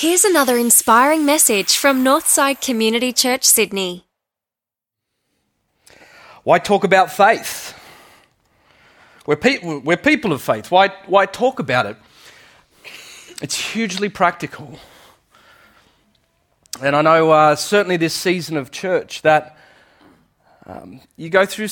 Here's another inspiring message from Northside Community Church, Sydney. Why talk about faith? We're, pe- we're people of faith. Why, why talk about it? It's hugely practical. And I know uh, certainly this season of church that um, you go through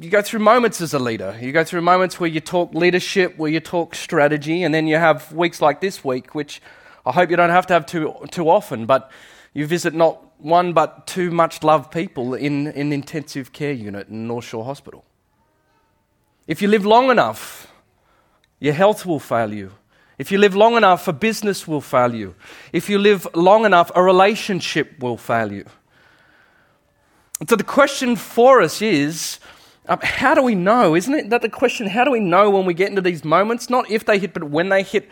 you go through moments as a leader. You go through moments where you talk leadership, where you talk strategy, and then you have weeks like this week, which I hope you don't have to have too, too often, but you visit not one but two much loved people in an intensive care unit in North Shore Hospital. If you live long enough, your health will fail you. If you live long enough, a business will fail you. If you live long enough, a relationship will fail you. So the question for us is um, how do we know? Isn't it that the question, how do we know when we get into these moments? Not if they hit, but when they hit.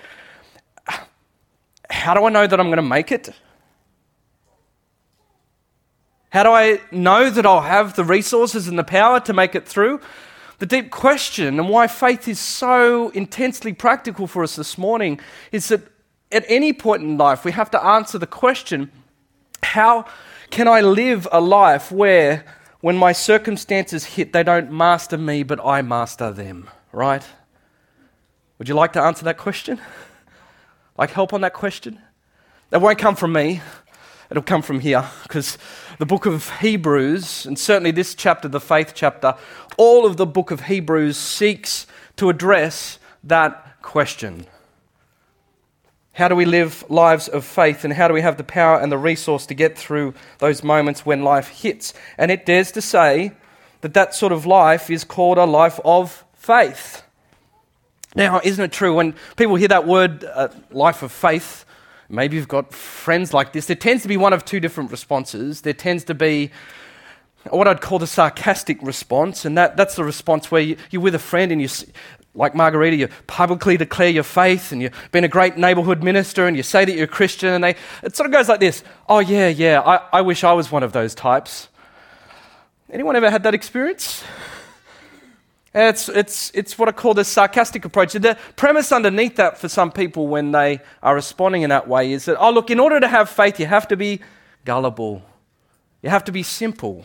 How do I know that I'm going to make it? How do I know that I'll have the resources and the power to make it through? The deep question and why faith is so intensely practical for us this morning is that at any point in life, we have to answer the question how can I live a life where, when my circumstances hit, they don't master me, but I master them, right? Would you like to answer that question? Like help on that question? That won't come from me, it'll come from here, because the book of Hebrews, and certainly this chapter, the faith chapter, all of the book of Hebrews seeks to address that question. How do we live lives of faith, and how do we have the power and the resource to get through those moments when life hits? And it dares to say that that sort of life is called a life of faith. Now, isn't it true when people hear that word, uh, life of faith? Maybe you've got friends like this. There tends to be one of two different responses. There tends to be what I'd call the sarcastic response, and that, that's the response where you, are with a friend and you, like Margarita, you publicly declare your faith and you've been a great neighborhood minister and you say that you're a Christian, and they, it sort of goes like this Oh, yeah, yeah, I, I wish I was one of those types. Anyone ever had that experience? It's, it's, it's what I call the sarcastic approach. The premise underneath that for some people when they are responding in that way is that, oh, look, in order to have faith, you have to be gullible, you have to be simple.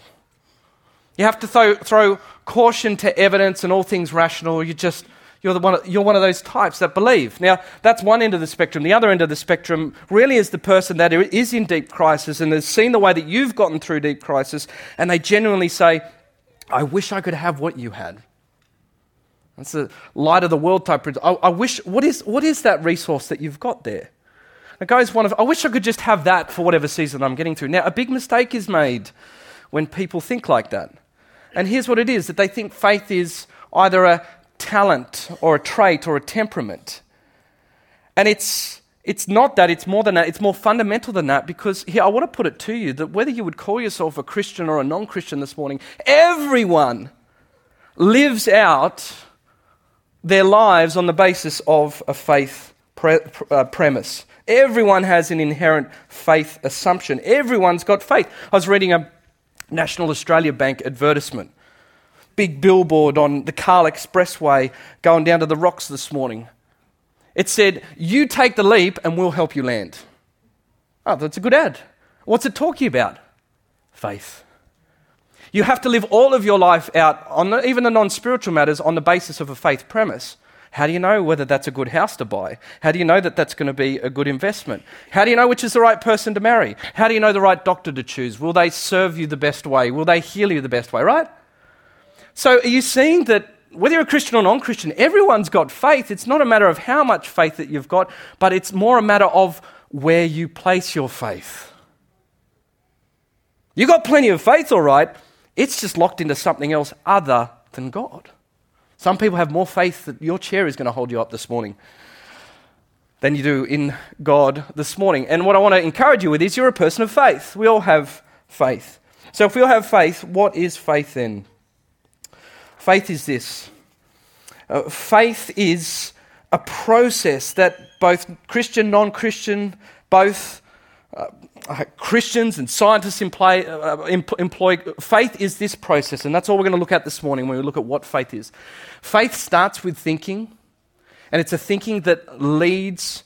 You have to throw, throw caution to evidence and all things rational. You just, you're, the one, you're one of those types that believe. Now, that's one end of the spectrum. The other end of the spectrum really is the person that is in deep crisis and has seen the way that you've gotten through deep crisis, and they genuinely say, I wish I could have what you had. That's a light of the world type principle. I, I wish, what is, what is that resource that you've got there? Guy's one of, I wish I could just have that for whatever season I'm getting through. Now, a big mistake is made when people think like that. And here's what it is that they think faith is either a talent or a trait or a temperament. And it's, it's not that, it's more than that, it's more fundamental than that because here, I want to put it to you that whether you would call yourself a Christian or a non Christian this morning, everyone lives out their lives on the basis of a faith pre- uh, premise. Everyone has an inherent faith assumption. Everyone's got faith. I was reading a National Australia Bank advertisement. Big billboard on the Cahill Expressway going down to the rocks this morning. It said, You take the leap and we'll help you land. Oh, that's a good ad. What's it talking about? Faith. You have to live all of your life out, on the, even the non spiritual matters, on the basis of a faith premise. How do you know whether that's a good house to buy? How do you know that that's going to be a good investment? How do you know which is the right person to marry? How do you know the right doctor to choose? Will they serve you the best way? Will they heal you the best way, right? So, are you seeing that whether you're a Christian or non Christian, everyone's got faith? It's not a matter of how much faith that you've got, but it's more a matter of where you place your faith. You've got plenty of faith, all right. It's just locked into something else other than God. Some people have more faith that your chair is going to hold you up this morning than you do in God this morning. And what I want to encourage you with is you're a person of faith. We all have faith. So if we all have faith, what is faith then? Faith is this uh, faith is a process that both Christian, non Christian, both uh, uh, Christians and scientists employ, uh, employ, faith is this process, and that's all we're going to look at this morning when we look at what faith is. Faith starts with thinking, and it's a thinking that leads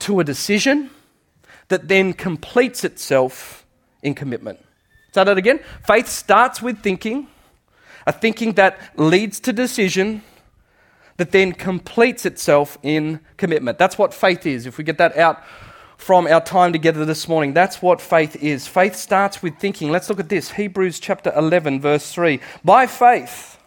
to a decision, that then completes itself in commitment. Say that again. Faith starts with thinking, a thinking that leads to decision, that then completes itself in commitment. That's what faith is. If we get that out from our time together this morning, that's what faith is. Faith starts with thinking. Let's look at this Hebrews chapter 11, verse 3. By faith,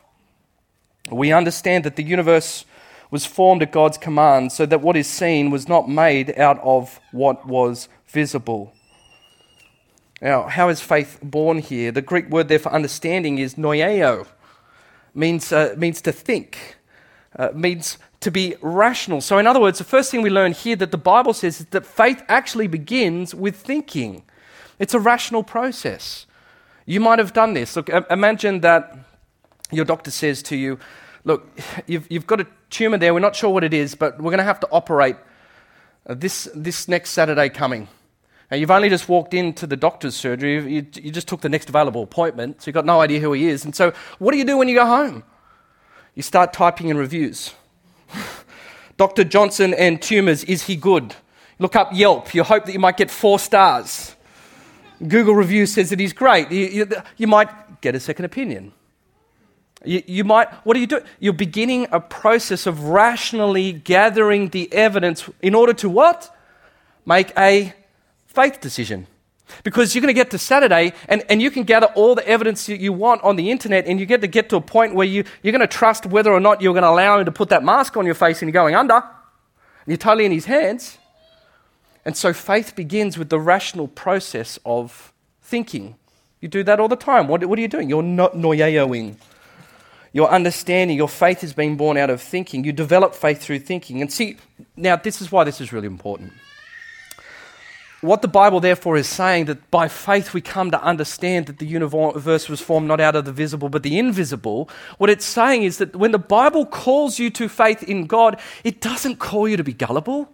we understand that the universe was formed at God's command, so that what is seen was not made out of what was visible. Now, how is faith born here? The Greek word there for understanding is noeo, means, uh, means to think, uh, means to be rational. So, in other words, the first thing we learn here that the Bible says is that faith actually begins with thinking. It's a rational process. You might have done this. Look, imagine that your doctor says to you, Look, you've, you've got a tumor there. We're not sure what it is, but we're going to have to operate uh, this, this next Saturday coming. Now, you've only just walked into the doctor's surgery. You, you just took the next available appointment, so you've got no idea who he is. And so, what do you do when you go home? You start typing in reviews. Dr. Johnson and tumors, is he good? Look up Yelp. You hope that you might get four stars. Google review says that he's great. You, you, you might get a second opinion. You, you, might, what do you do? You're beginning a process of rationally gathering the evidence in order to what? Make a faith decision. Because you're going to get to Saturday and, and you can gather all the evidence that you want on the internet and you get to get to a point where you, you're going to trust whether or not you're going to allow him to put that mask on your face and you're going under. And you're totally in his hands. And so faith begins with the rational process of thinking. You do that all the time. What, what are you doing? You're not noyeoing. Your understanding, your faith is being born out of thinking. You develop faith through thinking. And see, now this is why this is really important. What the Bible therefore is saying that by faith we come to understand that the universe was formed not out of the visible but the invisible. What it's saying is that when the Bible calls you to faith in God, it doesn't call you to be gullible.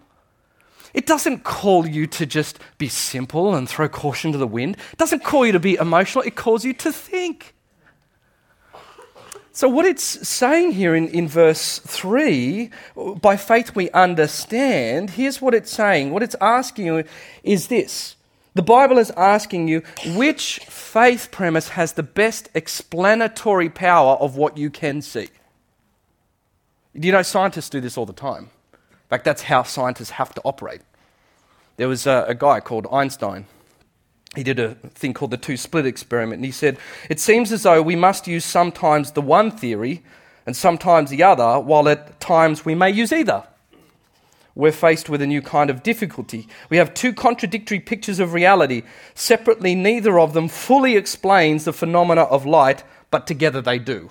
It doesn't call you to just be simple and throw caution to the wind. It doesn't call you to be emotional. It calls you to think. So, what it's saying here in, in verse 3, by faith we understand, here's what it's saying. What it's asking you is this the Bible is asking you which faith premise has the best explanatory power of what you can see. You know scientists do this all the time? In fact, that's how scientists have to operate. There was a, a guy called Einstein he did a thing called the two slit experiment. And he said, It seems as though we must use sometimes the one theory and sometimes the other, while at times we may use either. We're faced with a new kind of difficulty. We have two contradictory pictures of reality. Separately, neither of them fully explains the phenomena of light, but together they do.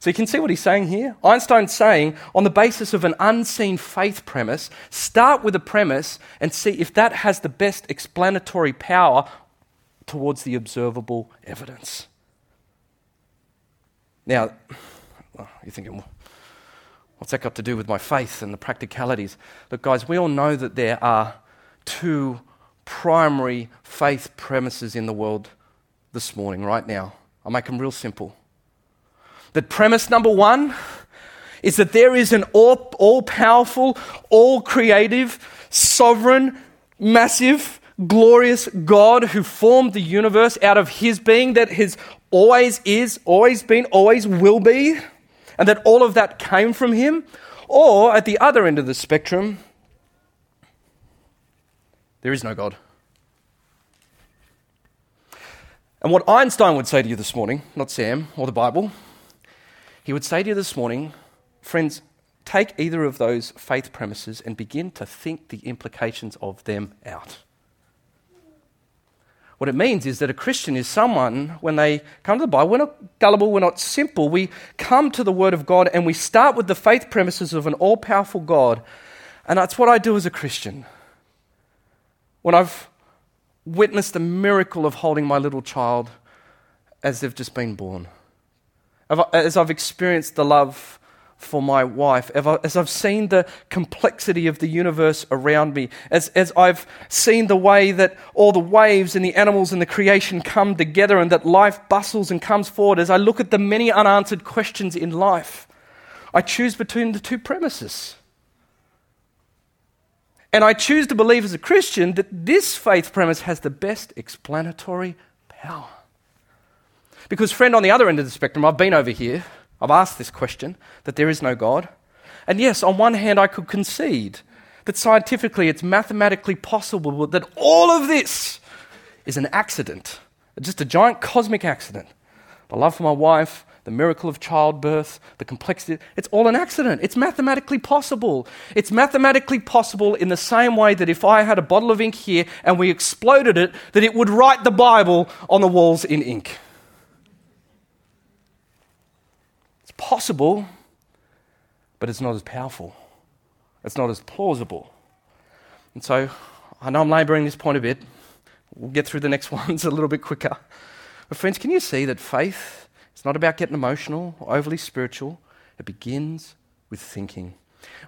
So you can see what he's saying here. Einstein's saying, on the basis of an unseen faith premise, start with a premise and see if that has the best explanatory power towards the observable evidence. Now, well, you're thinking, what's that got to do with my faith and the practicalities? Look, guys, we all know that there are two primary faith premises in the world this morning, right now. I'll make them real simple. That premise number one is that there is an all, all powerful, all creative, sovereign, massive, glorious God who formed the universe out of his being, that his always is, always been, always will be, and that all of that came from him. Or at the other end of the spectrum, there is no God. And what Einstein would say to you this morning, not Sam or the Bible, he would say to you this morning, friends, take either of those faith premises and begin to think the implications of them out. What it means is that a Christian is someone, when they come to the Bible, we're not gullible, we're not simple. We come to the Word of God and we start with the faith premises of an all powerful God. And that's what I do as a Christian. When I've witnessed the miracle of holding my little child as they've just been born as I've experienced the love for my wife, as I've seen the complexity of the universe around me, as, as I've seen the way that all the waves and the animals and the creation come together and that life bustles and comes forward, as I look at the many unanswered questions in life, I choose between the two premises. And I choose to believe as a Christian that this faith premise has the best explanatory power. Because, friend, on the other end of the spectrum, I've been over here, I've asked this question that there is no God. And yes, on one hand, I could concede that scientifically it's mathematically possible that all of this is an accident, just a giant cosmic accident. My love for my wife, the miracle of childbirth, the complexity, it's all an accident. It's mathematically possible. It's mathematically possible in the same way that if I had a bottle of ink here and we exploded it, that it would write the Bible on the walls in ink. It's possible, but it's not as powerful. It's not as plausible. And so I know I'm laboring this point a bit. We'll get through the next ones a little bit quicker. But, friends, can you see that faith it's not about getting emotional or overly spiritual. It begins with thinking.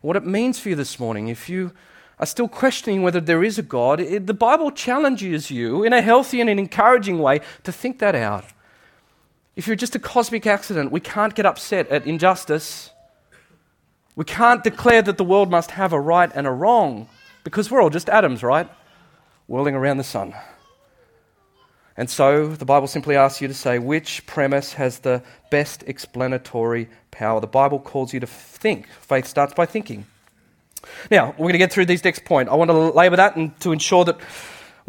What it means for you this morning, if you are still questioning whether there is a God, it, the Bible challenges you in a healthy and an encouraging way to think that out. If you're just a cosmic accident, we can't get upset at injustice. We can't declare that the world must have a right and a wrong because we're all just atoms, right? Whirling around the sun. And so the Bible simply asks you to say which premise has the best explanatory power. The Bible calls you to think. Faith starts by thinking. Now, we're going to get through these next point. I want to labor that and to ensure that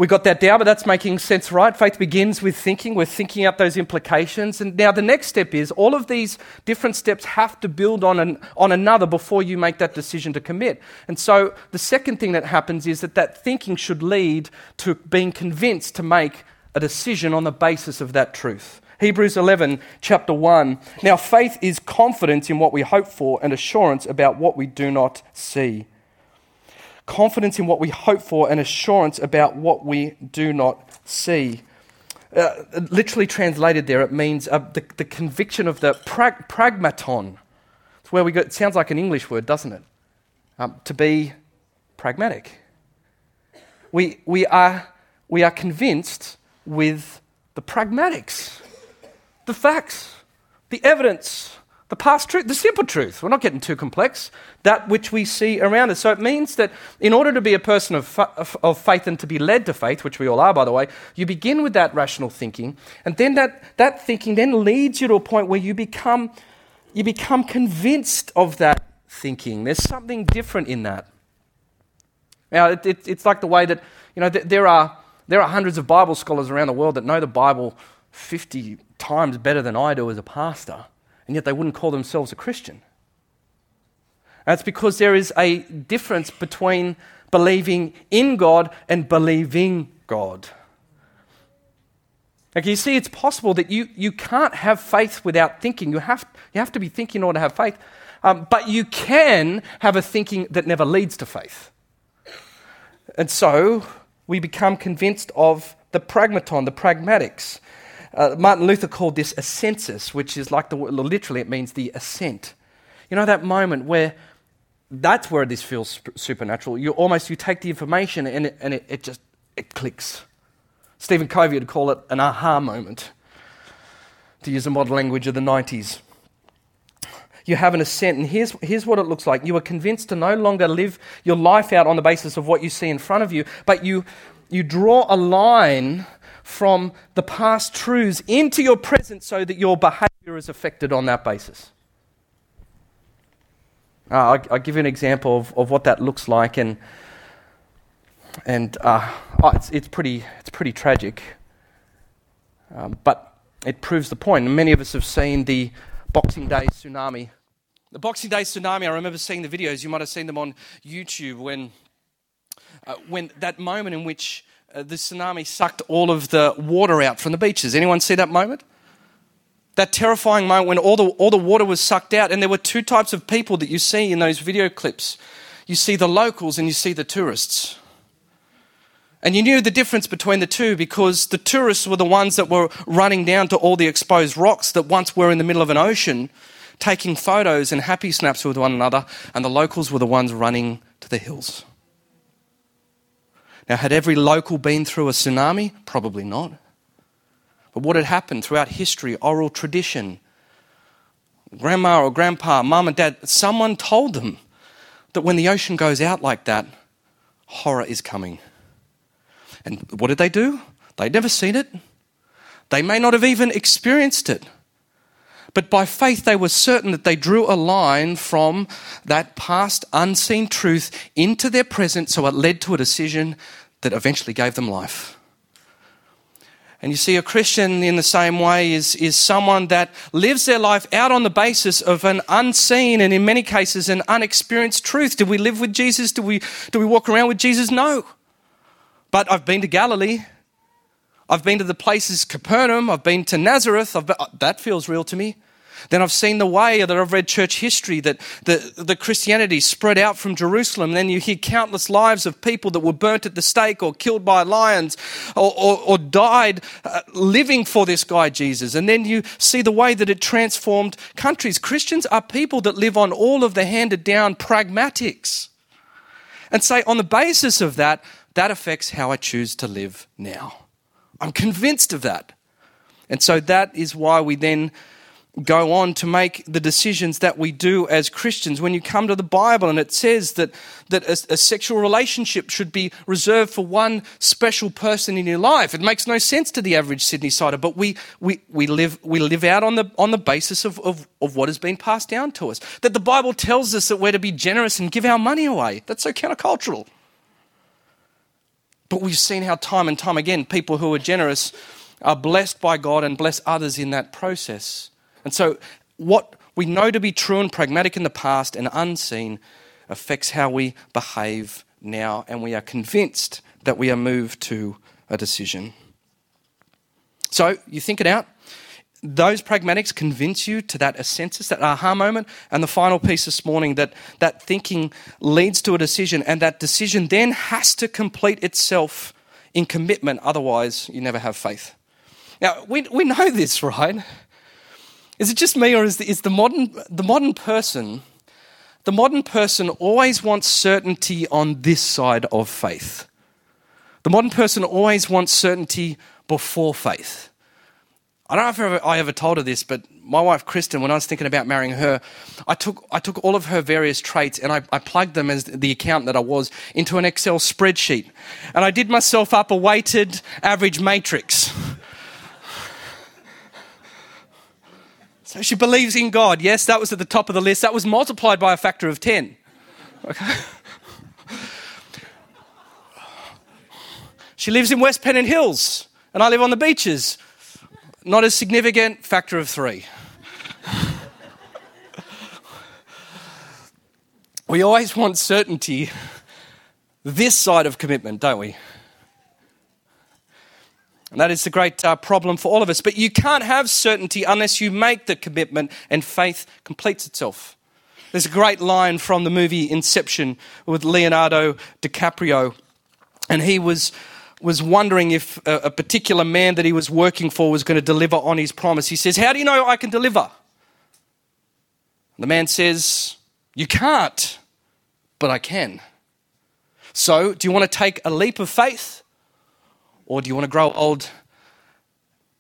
we got that down, but that's making sense, right? Faith begins with thinking. We're thinking out those implications. And now the next step is all of these different steps have to build on, an, on another before you make that decision to commit. And so the second thing that happens is that that thinking should lead to being convinced to make a decision on the basis of that truth. Hebrews 11, chapter 1. Now, faith is confidence in what we hope for and assurance about what we do not see. Confidence in what we hope for and assurance about what we do not see. Uh, literally translated there, it means uh, the, the conviction of the prag- pragmaton. It's where we go, it sounds like an English word, doesn't it? Um, to be pragmatic. We, we, are, we are convinced with the pragmatics, the facts, the evidence, the past truth, the simple truth. We're not getting too complex. That which we see around us. So it means that in order to be a person of, of faith and to be led to faith, which we all are, by the way, you begin with that rational thinking, and then that, that thinking then leads you to a point where you become, you become convinced of that thinking. There's something different in that. Now, it, it, it's like the way that, you know, th- there are there are hundreds of Bible scholars around the world that know the Bible 50 times better than I do as a pastor, and yet they wouldn't call themselves a Christian. That's because there is a difference between believing in God and believing God. Like you see, it's possible that you, you can't have faith without thinking. You have, you have to be thinking in order to have faith. Um, but you can have a thinking that never leads to faith. And so, we become convinced of the pragmaton, the pragmatics. Uh, Martin Luther called this assensus, which is like the literally it means the ascent. You know that moment where that's where this feels supernatural. You almost you take the information and it, and it, it just it clicks. Stephen Covey would call it an aha moment, to use the modern language of the 90s you have an assent. And here's, here's what it looks like you are convinced to no longer live your life out on the basis of what you see in front of you, but you, you draw a line from the past truths into your present so that your behavior is affected on that basis. Uh, I'll, I'll, give you an example of, of what that looks like, and, and uh, oh, it's, it's, pretty, it's pretty tragic. Um, but it proves the point. Many of us have seen the Boxing Day tsunami. The Boxing Day tsunami, I remember seeing the videos. You might have seen them on YouTube when, uh, when that moment in which uh, the tsunami sucked all of the water out from the beaches. Anyone see that moment? That terrifying moment when all the, all the water was sucked out, and there were two types of people that you see in those video clips. You see the locals and you see the tourists. And you knew the difference between the two because the tourists were the ones that were running down to all the exposed rocks that once were in the middle of an ocean, taking photos and happy snaps with one another, and the locals were the ones running to the hills. Now, had every local been through a tsunami? Probably not. But what had happened throughout history, oral tradition, grandma or grandpa, mum and dad, someone told them that when the ocean goes out like that, horror is coming. And what did they do? They'd never seen it. They may not have even experienced it. But by faith, they were certain that they drew a line from that past unseen truth into their present, so it led to a decision that eventually gave them life. And you see, a Christian in the same way is, is someone that lives their life out on the basis of an unseen and, in many cases, an unexperienced truth. Do we live with Jesus? Do we, do we walk around with Jesus? No. But I've been to Galilee. I've been to the places Capernaum. I've been to Nazareth. Been, that feels real to me. Then I've seen the way that I've read church history that the, the Christianity spread out from Jerusalem. Then you hear countless lives of people that were burnt at the stake or killed by lions or, or, or died uh, living for this guy Jesus. And then you see the way that it transformed countries. Christians are people that live on all of the handed down pragmatics and say, on the basis of that, that affects how I choose to live now. I'm convinced of that. And so that is why we then go on to make the decisions that we do as Christians. When you come to the Bible and it says that, that a, a, sexual relationship should be reserved for one special person in your life, it makes no sense to the average Sydney sider, but we, we, we, live, we live out on the, on the basis of, of, of what has been passed down to us. That the Bible tells us that we're to be generous and give our money away. That's so countercultural. But we've seen how time and time again people who are generous are blessed by God and bless others in that process. And so, what we know to be true and pragmatic in the past and unseen affects how we behave now, and we are convinced that we are moved to a decision. So, you think it out. Those pragmatics convince you to that assensus, that aha moment. And the final piece this morning that that thinking leads to a decision, and that decision then has to complete itself in commitment, otherwise, you never have faith. Now, we, we know this, right? Is it just me, or is the, is the modern the modern person? The modern person always wants certainty on this side of faith. The modern person always wants certainty before faith. I don't know if I ever, told her this, but my wife Kristen, when I was thinking about marrying her, I took, I took all of her various traits and I, I plugged them as the account that I was into an Excel spreadsheet. And I did myself up a weighted average matrix. So she believes in God. Yes, that was at the top of the list. That was multiplied by a factor of 10. Okay. she lives in West Pennant Hills, and I live on the beaches. Not as significant, factor of three. we always want certainty this side of commitment, don't we? And that is the great uh, problem for all of us. But you can't have certainty unless you make the commitment and faith completes itself. There's a great line from the movie Inception with Leonardo DiCaprio. And he was, was wondering if a, a particular man that he was working for was going to deliver on his promise. He says, How do you know I can deliver? The man says, You can't, but I can. So, do you want to take a leap of faith? Or do you want to grow old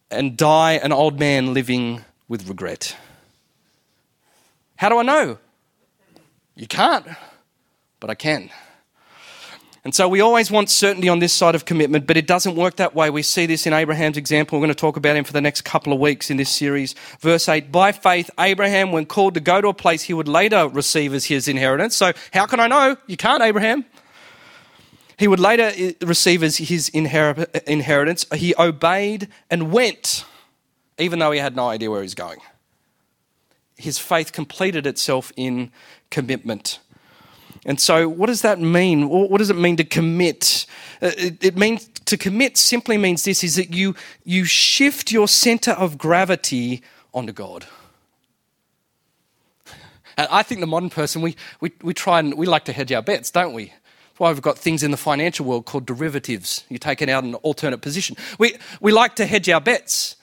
and die an old man living with regret? How do I know? You can't, but I can. And so we always want certainty on this side of commitment, but it doesn't work that way. We see this in Abraham's example. We're going to talk about him for the next couple of weeks in this series. Verse 8 By faith, Abraham, when called to go to a place he would later receive as his inheritance. So, how can I know? You can't, Abraham. He would later eh, receive as his eh, inheritance. He obeyed and went, even though he had no idea where he was going. His faith completed itself in commitment. And so, what does that mean? What does it mean to commit? Uh, it, means to commit simply means this: is that you you shift your center of gravity onto God. And I think the modern person we, we, we try and we like to hedge our bets, don't we? why we've got things in the financial world called derivatives. You take it out an alternate position. We, we like to hedge our bets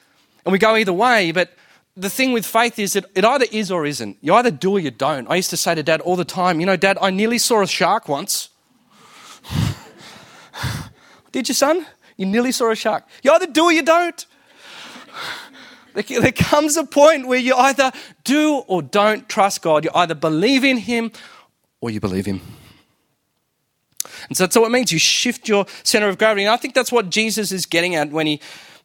and we go either way, but the thing with faith is that it either is or isn't. You either do or you don't. I used to say to dad all the time, you know, dad, I nearly saw a shark once. Did you, son? You nearly saw a shark. You either do or you don't. There comes a point where you either do or don't trust God. You either believe in Him or you believe Him. And so that's what it means. You shift your center of gravity. And I think that's what Jesus is getting at when he,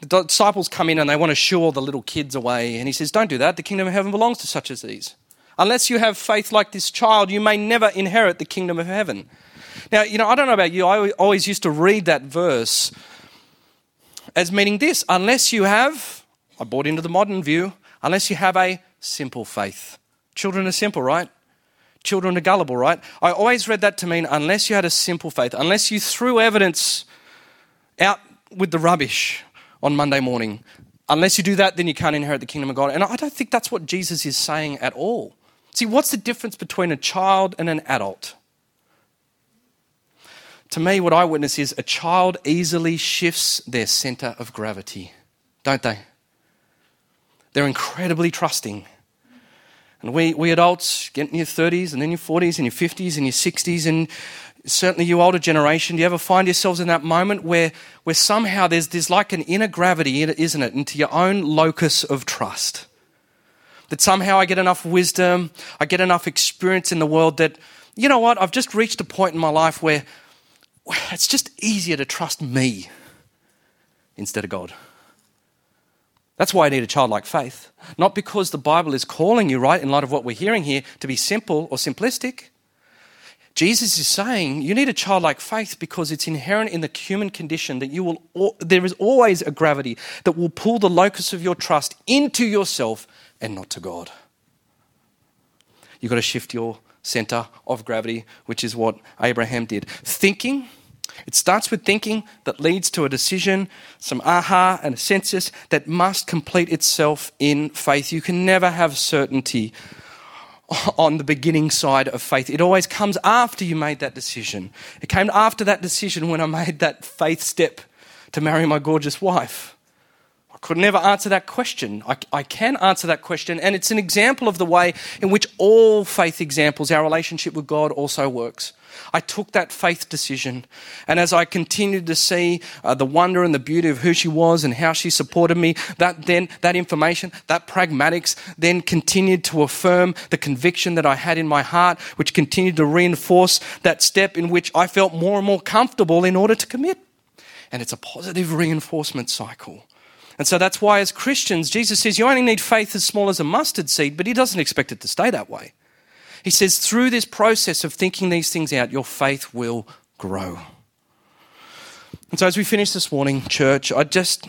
the disciples come in and they want to shoo all the little kids away. And he says, Don't do that. The kingdom of heaven belongs to such as these. Unless you have faith like this child, you may never inherit the kingdom of heaven. Now, you know, I don't know about you, I always used to read that verse as meaning this unless you have, I bought into the modern view, unless you have a simple faith. Children are simple, right? Children are gullible, right? I always read that to mean unless you had a simple faith, unless you threw evidence out with the rubbish on Monday morning, unless you do that, then you can't inherit the kingdom of God. And I don't think that's what Jesus is saying at all. See, what's the difference between a child and an adult? To me, what I witness is a child easily shifts their center of gravity, don't they? They're incredibly trusting. And we, we adults get in your 30s and then your 40s and your 50s and your 60s, and certainly you older generation, do you ever find yourselves in that moment where, where somehow there's, there's like an inner gravity, isn't it, into your own locus of trust? That somehow I get enough wisdom, I get enough experience in the world that, you know what, I've just reached a point in my life where it's just easier to trust me instead of God. That's why I need a childlike faith. Not because the Bible is calling you, right, in light of what we're hearing here, to be simple or simplistic. Jesus is saying you need a childlike faith because it's inherent in the human condition that you will there is always a gravity that will pull the locus of your trust into yourself and not to God. You've got to shift your center of gravity, which is what Abraham did. Thinking, it starts with thinking that leads to a decision, some aha and assensus that must complete itself in faith. You can never have certainty on the beginning side of faith. It always comes after you made that decision. It came after that decision when I made that faith step to marry my gorgeous wife I could never answer that question. I, I, can answer that question, and it's an example of the way in which all faith examples, our relationship with God, also works. I took that faith decision, and as I continued to see uh, the wonder and the beauty of who she was and how she supported me, that then that information, that pragmatics, then continued to affirm the conviction that I had in my heart, which continued to reinforce that step in which I felt more and more comfortable in order to commit. And it's a positive reinforcement cycle. And so that's why, as Christians, Jesus says you only need faith as small as a mustard seed, but he doesn't expect it to stay that way. He says, through this process of thinking these things out, your faith will grow. And so, as we finish this morning, church, I just.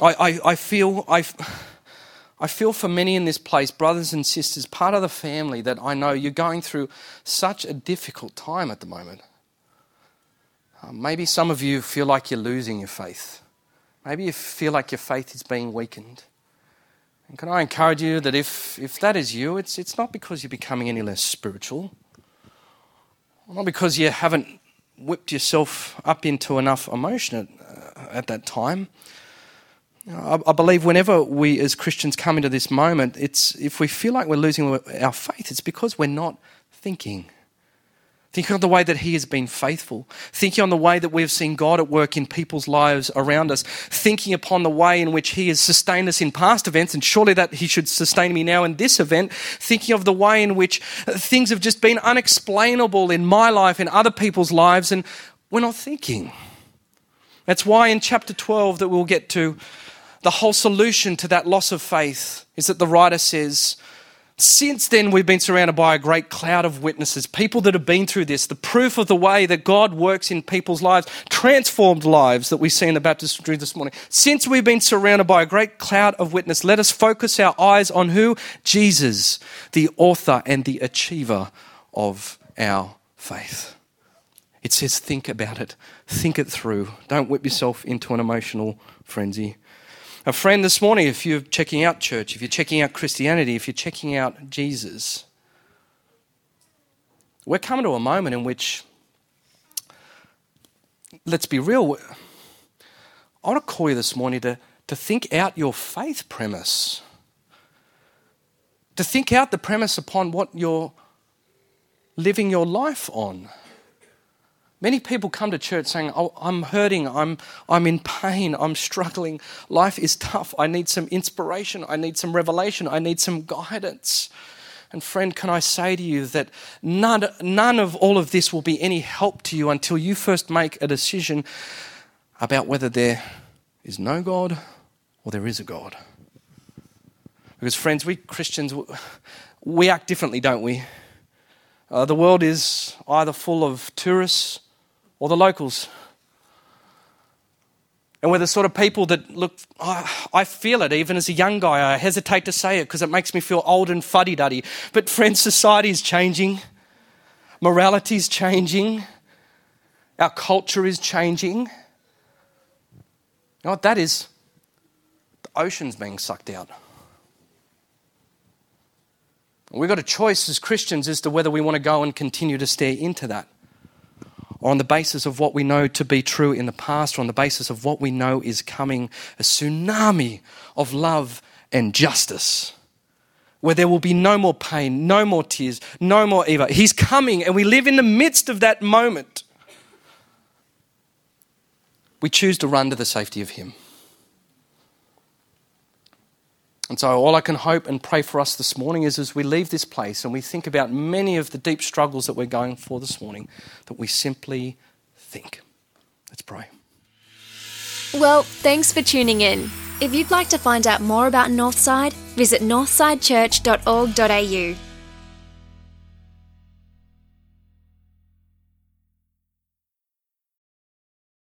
I, I, I feel I, I feel for many in this place, brothers and sisters, part of the family that I know you're going through such a difficult time at the moment. Uh, maybe some of you feel like you're losing your faith. Maybe you feel like your faith is being weakened. And can I encourage you that if, if that is you, it's, it's not because you're becoming any less spiritual, not because you haven't whipped yourself up into enough emotion at, uh, at that time. I, I believe whenever we as Christians come into this moment, it's, if we feel like we're losing our faith, it's because we're not thinking. Thinking on the way that He has been faithful. Thinking on the way that we've seen God at work in people's lives around us. Thinking upon the way in which He has sustained us in past events, and surely that He should sustain me now in this event. Thinking of the way in which things have just been unexplainable in my life, in other people's lives, and we're not thinking. That's why in chapter 12 that we'll get to, the whole solution to that loss of faith is that the writer says, since then, we've been surrounded by a great cloud of witnesses, people that have been through this, the proof of the way that God works in people's lives, transformed lives that we see in the baptistry this morning. Since we've been surrounded by a great cloud of witnesses, let us focus our eyes on who? Jesus, the author and the achiever of our faith. It says, think about it, think it through. Don't whip yourself into an emotional frenzy. A friend this morning, if you're checking out church, if you're checking out Christianity, if you're checking out Jesus, we're coming to a moment in which, let's be real, I want to call you this morning to, to think out your faith premise. To think out the premise upon what you're living your life on. Many people come to church saying, Oh, I'm hurting, I'm, I'm in pain, I'm struggling, life is tough, I need some inspiration, I need some revelation, I need some guidance. And friend, can I say to you that none, none of all of this will be any help to you until you first make a decision about whether there is no God or there is a God. Because, friends, we Christians, we act differently, don't we? Uh, the world is either full of tourists or the locals. And we're the sort of people that look, I feel it even as a young guy. I hesitate to say it because it makes me feel old and fuddy duddy. But, friends, society is changing, morality is changing, our culture is changing. You know what that is? The ocean's being sucked out. We've got a choice as Christians as to whether we want to go and continue to stare into that, or on the basis of what we know to be true in the past, or on the basis of what we know is coming a tsunami of love and justice, where there will be no more pain, no more tears, no more evil. He's coming, and we live in the midst of that moment. We choose to run to the safety of Him. And so, all I can hope and pray for us this morning is as we leave this place and we think about many of the deep struggles that we're going for this morning, that we simply think. Let's pray. Well, thanks for tuning in. If you'd like to find out more about Northside, visit northsidechurch.org.au.